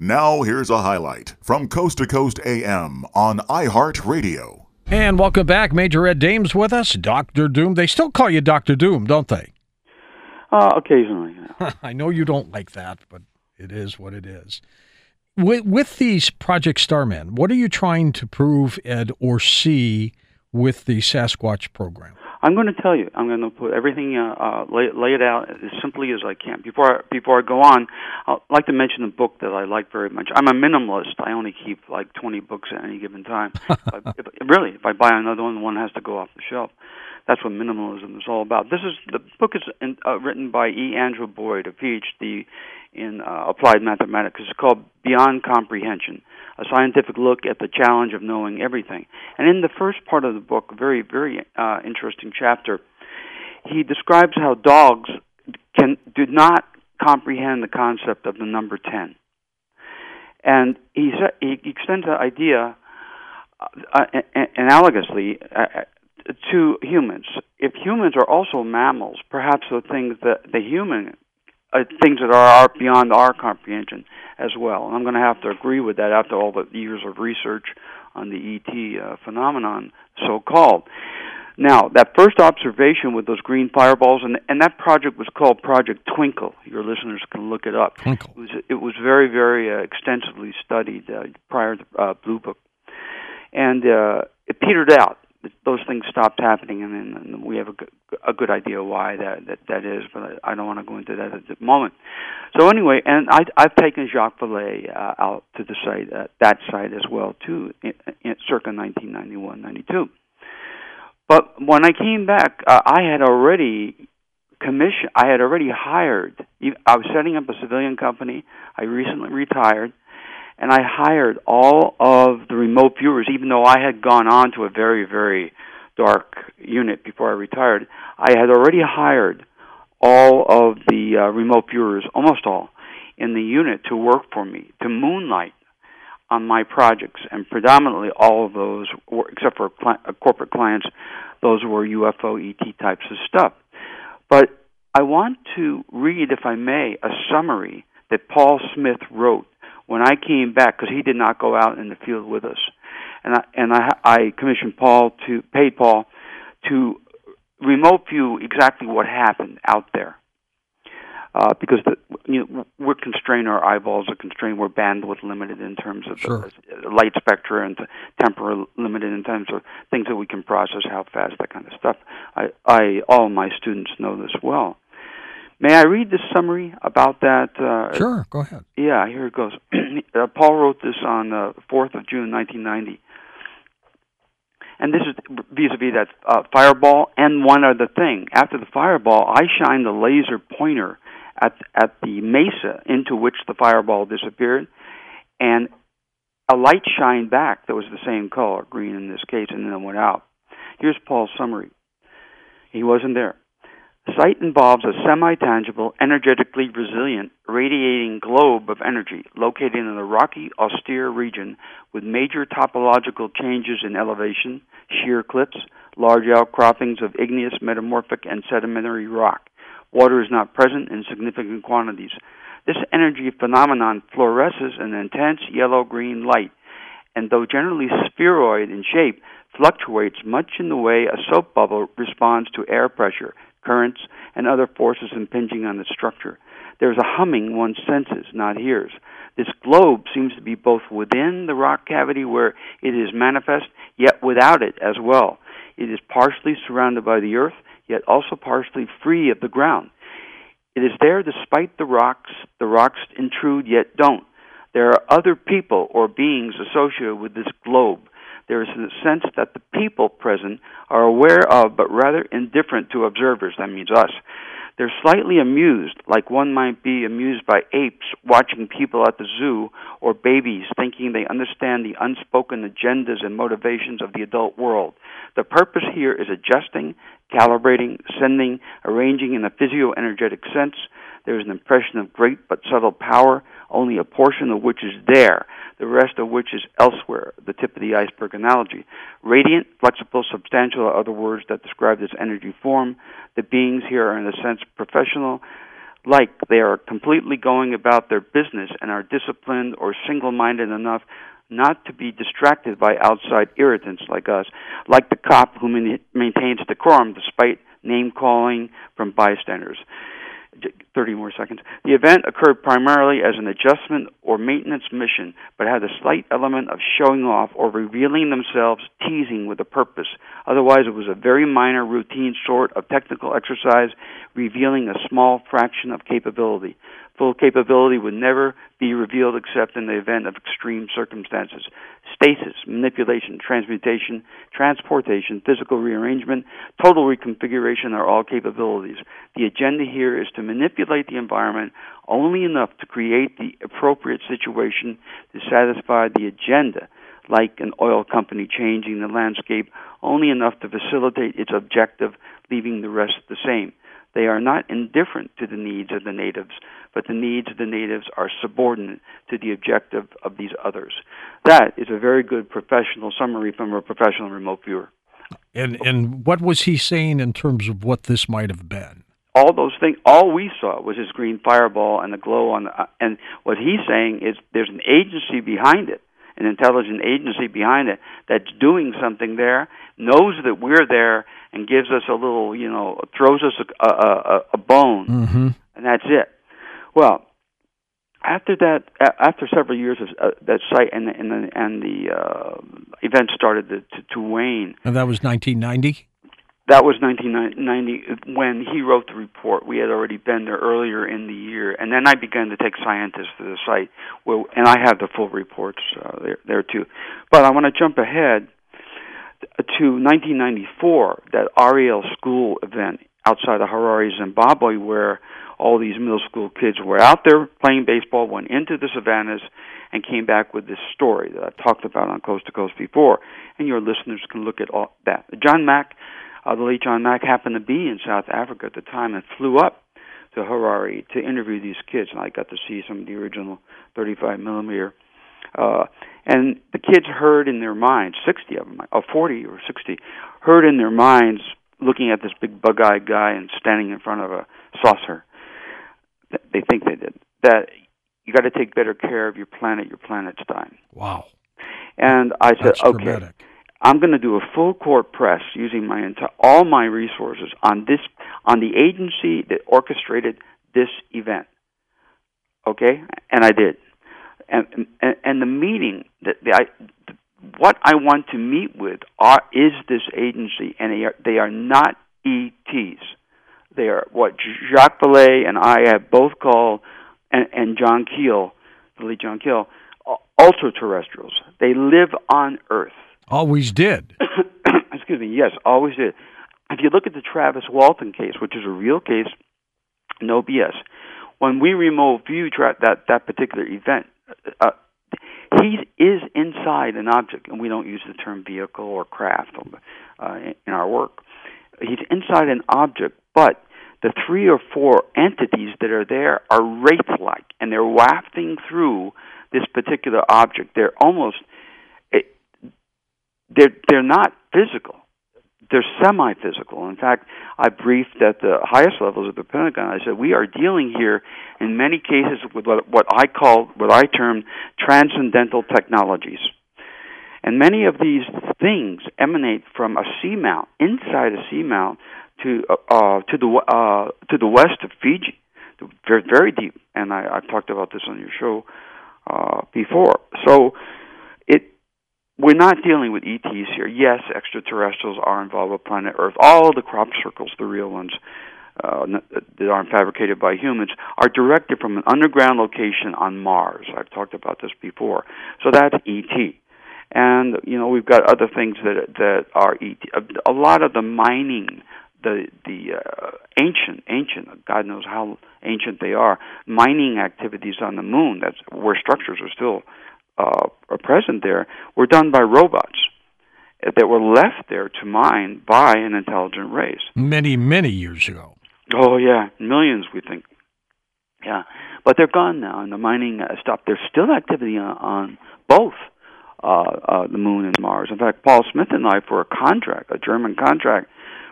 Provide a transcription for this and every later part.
Now, here's a highlight from Coast to Coast AM on iHeartRadio. And welcome back. Major Ed Dames with us, Dr. Doom. They still call you Dr. Doom, don't they? Uh, occasionally. Yeah. I know you don't like that, but it is what it is. With, with these Project Starman, what are you trying to prove, Ed, or see with the Sasquatch program? I'm going to tell you. I'm going to put everything, uh, uh, lay, lay it out as simply as I can. Before I, before I go on, I'd like to mention a book that I like very much. I'm a minimalist. I only keep like 20 books at any given time. if, if, really, if I buy another one, one has to go off the shelf. That's what minimalism is all about. This is the book is in, uh, written by E. Andrew Boyd, a PhD in uh, applied mathematics. It's called Beyond Comprehension: A Scientific Look at the Challenge of Knowing Everything. And in the first part of the book, a very very uh, interesting chapter, he describes how dogs can do not comprehend the concept of the number ten. And he he extends the idea uh, analogously uh, to humans. If humans are also mammals, perhaps the things that the human uh, things that are beyond our comprehension as well. And I'm going to have to agree with that after all the years of research on the ET uh, phenomenon, so called. Now, that first observation with those green fireballs, and, and that project was called Project Twinkle. Your listeners can look it up. Twinkle. It was, it was very, very uh, extensively studied uh, prior to uh, Blue Book. And uh, it petered out those things stopped happening, and, and we have a good, a good idea why that, that that is. But I don't want to go into that at the moment. So anyway, and I, I've taken Jacques Vallée uh, out to the site, uh, that site as well too, in, in circa 1991, 92. But when I came back, uh, I had already commission. I had already hired. I was setting up a civilian company. I recently retired and I hired all of the remote viewers, even though I had gone on to a very, very dark unit before I retired. I had already hired all of the uh, remote viewers, almost all, in the unit to work for me, to moonlight on my projects, and predominantly all of those, were, except for cli- uh, corporate clients, those were UFO ET types of stuff. But I want to read, if I may, a summary that Paul Smith wrote when I came back, because he did not go out in the field with us, and I and I, I commissioned Paul to paid Paul to remote view exactly what happened out there. Uh, because the, you know, we're constrained, our eyeballs are constrained, we're bandwidth limited in terms of sure. the light spectra and temporal limited in terms of things that we can process, how fast, that kind of stuff. I, I all my students know this well. May I read the summary about that? Uh, sure, go ahead. Yeah, here it goes. uh, Paul wrote this on the uh, 4th of June, 1990. And this is vis-a-vis that uh, fireball. And one other thing, after the fireball, I shined the laser pointer at at the mesa into which the fireball disappeared, and a light shined back that was the same color, green in this case, and then went out. Here's Paul's summary. He wasn't there. Site involves a semi-tangible, energetically resilient, radiating globe of energy located in a rocky, austere region with major topological changes in elevation, sheer cliffs, large outcroppings of igneous, metamorphic, and sedimentary rock. Water is not present in significant quantities. This energy phenomenon fluoresces an intense yellow-green light, and though generally spheroid in shape, fluctuates much in the way a soap bubble responds to air pressure, currents, and other forces impinging on the structure. There is a humming one senses, not hears. This globe seems to be both within the rock cavity where it is manifest, yet without it as well. It is partially surrounded by the earth, yet also partially free of the ground. It is there despite the rocks. The rocks intrude, yet don't. There are other people or beings associated with this globe there is a sense that the people present are aware of, but rather indifferent to observers. That means us. They're slightly amused, like one might be amused by apes watching people at the zoo, or babies thinking they understand the unspoken agendas and motivations of the adult world. The purpose here is adjusting, calibrating, sending, arranging in a physio-energetic sense. There is an impression of great but subtle power, only a portion of which is there the rest of which is elsewhere, the tip of the iceberg analogy. Radiant, flexible, substantial are other words that describe this energy form. The beings here are, in a sense, professional, like they are completely going about their business and are disciplined or single minded enough not to be distracted by outside irritants like us, like the cop who maintains decorum despite name calling from bystanders. 30 more seconds. The event occurred primarily as an adjustment or maintenance mission, but had a slight element of showing off or revealing themselves, teasing with a purpose. Otherwise, it was a very minor routine sort of technical exercise revealing a small fraction of capability. Full capability would never be revealed except in the event of extreme circumstances. Stasis, manipulation, transmutation, transportation, physical rearrangement, total reconfiguration are all capabilities. The agenda here is to manipulate the environment only enough to create the appropriate situation to satisfy the agenda, like an oil company changing the landscape only enough to facilitate its objective, leaving the rest the same. They are not indifferent to the needs of the natives, but the needs of the natives are subordinate to the objective of these others. That is a very good professional summary from a professional remote viewer. And and what was he saying in terms of what this might have been? All those things. All we saw was his green fireball and the glow on. The, and what he's saying is there's an agency behind it, an intelligent agency behind it that's doing something there, knows that we're there, and gives us a little, you know, throws us a, a, a, a bone, mm-hmm. and that's it. Well, after that, after several years of uh, that site and the, and the, and the uh, event started to, to, to wane. And that was 1990. That was 1990 when he wrote the report. We had already been there earlier in the year, and then I began to take scientists to the site, where, and I have the full reports uh, there, there too. But I want to jump ahead to 1994, that Ariel school event outside of Harare, Zimbabwe, where all these middle school kids were out there playing baseball, went into the savannas, and came back with this story that I've talked about on Coast to Coast before. And your listeners can look at all that. John Mack, uh, the late John Mack, happened to be in South Africa at the time and flew up to Harare to interview these kids, and I got to see some of the original 35 millimeter. Uh, and the kids heard in their minds, 60 of them, or 40 or 60, heard in their minds, looking at this big bug-eyed guy and standing in front of a saucer. They think they did that. You got to take better care of your planet. Your planet's dying. Wow. And I said, That's okay, dramatic. I'm going to do a full court press using my entire all my resources on this on the agency that orchestrated this event. Okay, and I did and and, and the meeting that the, I, the, what I want to meet with are is this agency, and they are they are not ETs. They are what Jacques Vallée and I have both called, and, and John Keel, the late John Keel, ultra terrestrials. They live on Earth. Always did. Excuse me. Yes, always did. If you look at the Travis Walton case, which is a real case, no BS. When we remote view tra- that that particular event, uh, he is inside an object, and we don't use the term vehicle or craft uh, in our work. He's inside an object, but the three or four entities that are there are wraith-like, and they're wafting through this particular object. They're almost they're they're not physical they're semi-physical. In fact, I briefed at the highest levels of the Pentagon. I said we are dealing here, in many cases, with what, I call, what I term, transcendental technologies. And many of these things emanate from a seamount, inside a seamount, to uh, uh, to the uh, to the west of Fiji, very very deep. And I, I've talked about this on your show uh, before. So we're not dealing with ETs here. Yes, extraterrestrials are involved with planet Earth. All the crop circles, the real ones, uh, that aren't fabricated by humans, are directed from an underground location on Mars. I've talked about this before. So that's ET. And you know we've got other things that that are ET. A lot of the mining, the the uh, ancient ancient God knows how ancient they are mining activities on the moon. That's where structures are still uh, are present there were done by robots that were left there to mine by an intelligent race. Many, many years ago. Oh yeah, millions we think. Yeah, but they're gone now, and the mining stopped. There's still activity on, on both uh, uh, the moon and Mars. In fact, Paul Smith and I, for a contract, a German contract,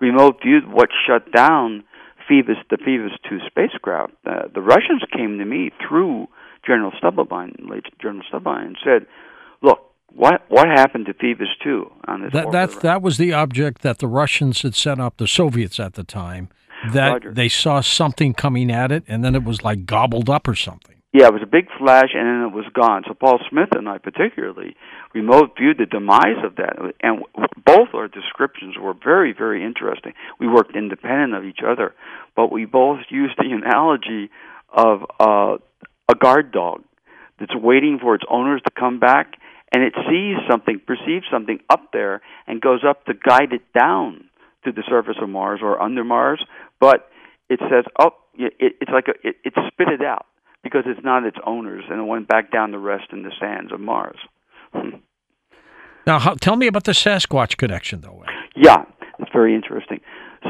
remote viewed what shut down Phobos, the Phobos 2 spacecraft, uh, the Russians came to me through General Stubblebine, late General Stubblebine, said, "Look, what what happened to Phobos 2 on this?" That that that was the object that the Russians had set up, the Soviets at the time. That Roger. they saw something coming at it, and then it was like gobbled up or something. Yeah, it was a big flash, and then it was gone. So Paul Smith and I, particularly, remote viewed the demise of that, and both our descriptions were very, very interesting. We worked independent of each other, but we both used the analogy of uh, guard dog that's waiting for its owners to come back, and it sees something, perceives something up there, and goes up to guide it down to the surface of Mars or under Mars, but it says, "Oh, it, it's like a, it, it spit it out." because it's not its owners, and it went back down to rest in the sands of Mars. Hmm. now, how, tell me about the Sasquatch connection, though. Yeah, it's very interesting.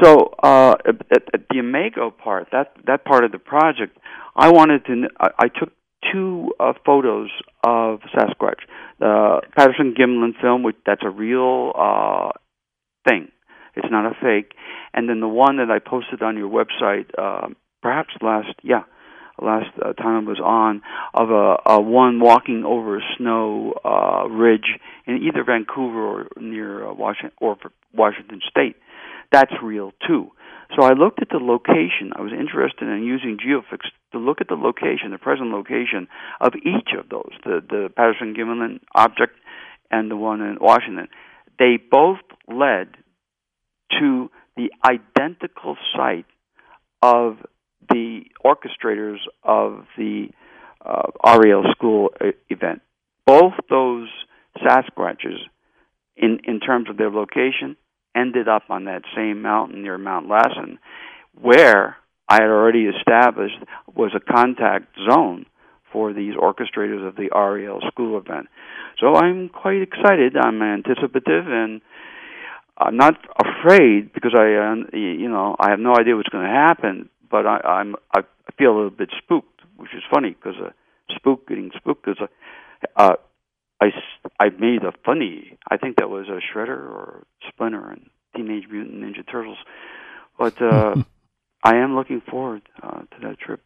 So, uh, at, at the Imago part, that that part of the project, I wanted to. I, I took two uh, photos of Sasquatch. The Patterson Gimlin film, which that's a real uh, thing. It's not a fake. And then the one that I posted on your website, uh, perhaps last, yeah, last uh, time I was on of a, a one walking over a snow uh, ridge in either Vancouver or near uh, Washington or Washington State. That's real too. So I looked at the location. I was interested in using GeoFix to look at the location, the present location of each of those, the the Patterson Gimlin object and the one in Washington. They both led to the identical site of the orchestrators of the uh, Ariel School uh, event. Both those Sasquatches, in in terms of their location, ended up on that same mountain near Mount Lassen, where I had already established was a contact zone for these orchestrators of the Ariel School event. So I'm quite excited. I'm anticipative and. I'm not afraid because I, uh, you know, I have no idea what's going to happen but I, I'm I feel a little bit spooked, which is funny because uh, spook getting spooked is a uh, I I made a funny. I think that was a Shredder or Splinter and Teenage Mutant Ninja Turtles, but uh, I am looking forward uh, to that trip.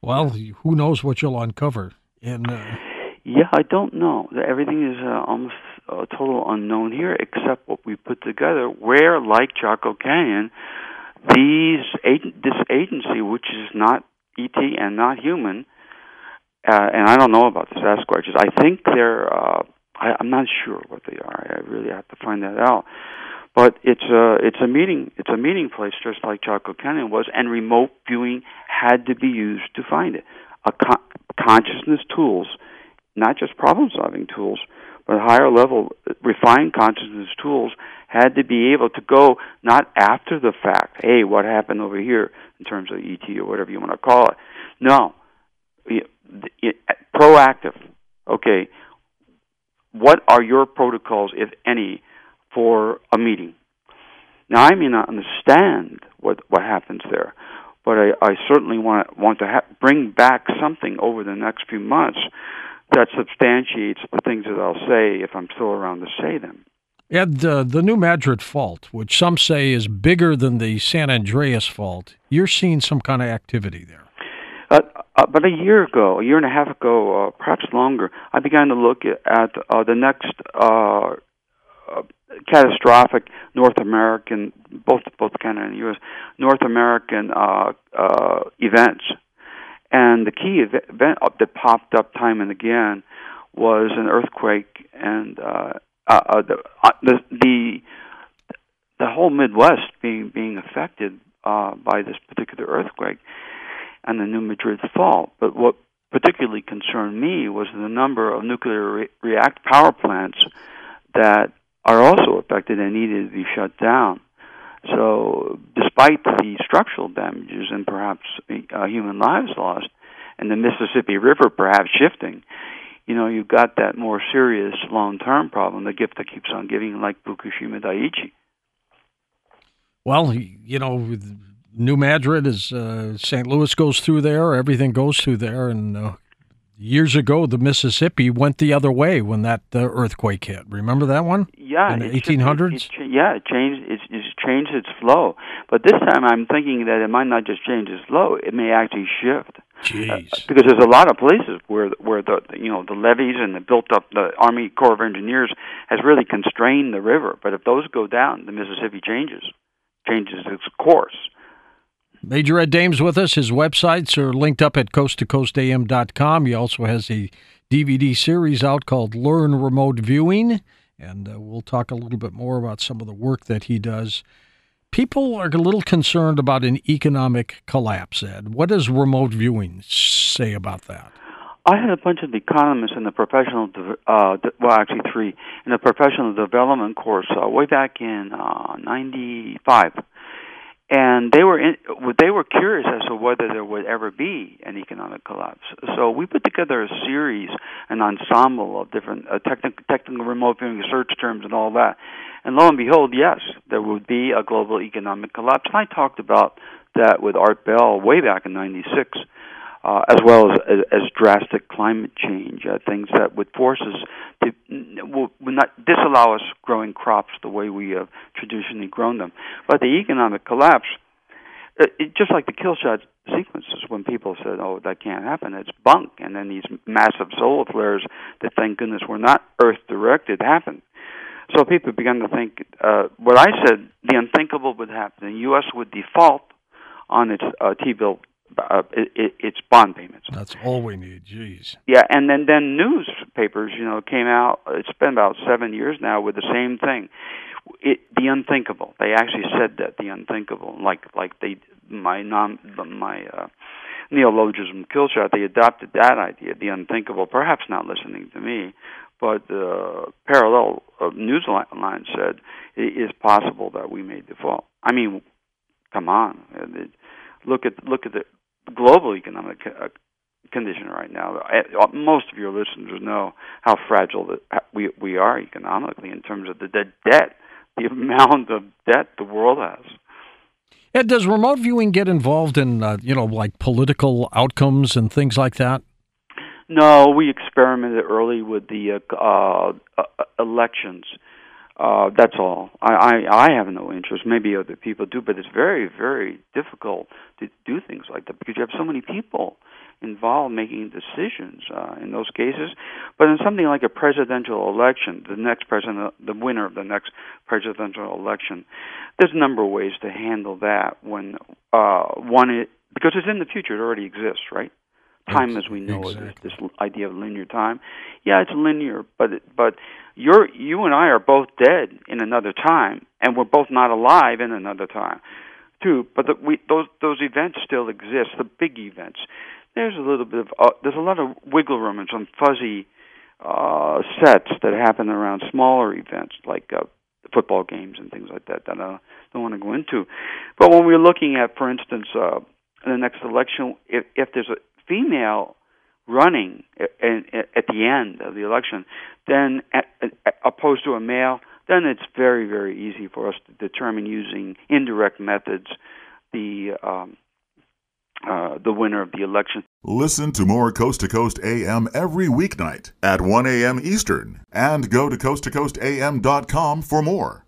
Well, who knows what you'll uncover? And uh... yeah, I don't know. Everything is uh, almost a total unknown here, except what we put together. Where, like Chaco Canyon, these this agency, which is not ET and not human, uh, and I don't know about the Sasquatches. I think they're. Uh, I, I'm not sure what they are. I really have to find that out. But it's a it's a meeting it's a meeting place just like Chaco Canyon was, and remote viewing had to be used to find it. A con- consciousness tools, not just problem solving tools, but higher level refined consciousness tools had to be able to go not after the fact, hey, what happened over here in terms of ET or whatever you want to call it. No, it, it, proactive. Okay, what are your protocols, if any, for a meeting? Now, I may not understand what what happens there, but I, I certainly want want to ha- bring back something over the next few months that substantiates the things that I'll say if I'm still around to say them. Ed, uh, the New Madrid fault, which some say is bigger than the San Andreas fault, you're seeing some kind of activity there. Uh, about a year ago, a year and a half ago, uh, perhaps longer, I began to look at uh, the next uh, uh, catastrophic North American, both both Canada and the U.S. North American uh, uh, events, and the key event that popped up time and again was an earthquake and uh, uh, uh, the, uh, the the the whole Midwest being being affected uh, by this particular earthquake and the New Madrid fault. But what particularly concerned me was the number of nuclear re- react power plants that are also affected and needed to be shut down. So, despite the structural damages and perhaps uh, human lives lost, and the Mississippi River perhaps shifting, you know, you've got that more serious long term problem, the gift that keeps on giving, like Fukushima Daiichi. Well, you know, New Madrid is uh, St. Louis goes through there, everything goes through there, and uh, years ago the Mississippi went the other way when that uh, earthquake hit. Remember that one? Yeah, in the eighteen hundreds. Yeah, it changed. It's, it's changed its flow. But this time, I'm thinking that it might not just change its flow; it may actually shift. Jeez. Uh, because there's a lot of places where where the you know the levees and the built up the Army Corps of Engineers has really constrained the river. But if those go down, the Mississippi changes changes its course. Major Ed Dames with us. His websites are linked up at coasttocoastam.com. He also has a DVD series out called Learn Remote Viewing, and uh, we'll talk a little bit more about some of the work that he does. People are a little concerned about an economic collapse, Ed. What does remote viewing say about that? I had a bunch of economists in the professional, uh, well, actually three, in the professional development course uh, way back in uh, '95 and they were in, they were curious as to whether there would ever be an economic collapse. So we put together a series, an ensemble of different uh, technical, technical remote viewing search terms and all that. And lo and behold, yes, there would be a global economic collapse. And I talked about that with Art Bell way back in '96 uh, as well as, as, as drastic climate change, uh, things that would force us to will, will not disallow us growing crops the way we have traditionally grown them. But the economic collapse, it, it, just like the kill shot sequences, when people said, "Oh, that can't happen," it's bunk, and then these massive solar flares that, thank goodness, were not Earth directed, happened. So people began to think uh, what I said: the unthinkable would happen. The U.S. would default on its uh, T-bill uh, it, it, it's bond payments. That's all we need. Jeez. Yeah, and then then newspapers, you know, came out. It's been about seven years now with the same thing. It the unthinkable. They actually said that the unthinkable, like like they my non my uh, neologism killshot. They adopted that idea, the unthinkable. Perhaps not listening to me, but the uh, parallel uh, news line said it is possible that we may default. I mean, come on. It, look at look at the global economic uh, condition right now. Uh, most of your listeners know how fragile we we are economically in terms of the the debt, the amount of debt the world has. Ed, does remote viewing get involved in uh, you know like political outcomes and things like that? No, we experimented early with the uh, uh, uh elections uh, that's all. I, I I have no interest. Maybe other people do, but it's very very difficult to do things like that because you have so many people involved making decisions uh, in those cases. But in something like a presidential election, the next president, the winner of the next presidential election, there's a number of ways to handle that. When uh, one, is, because it's in the future, it already exists, right? Time as we know exactly. it, this idea of linear time. Yeah, it's linear, but but you're you and I are both dead in another time, and we're both not alive in another time, too. But the, we those those events still exist, the big events. There's a little bit of uh, there's a lot of wiggle room and some fuzzy uh, sets that happen around smaller events like uh, football games and things like that that I don't want to go into. But when we're looking at, for instance, uh, the next election, if, if there's a female running at, the end of the election, then opposed to a male, then it's very very easy for us to determine using indirect methods the um, uh, the winner of the election. Listen to more Coast to Coast AM every weeknight at 1 a.m. Eastern and go to coasttocoastam.com for more.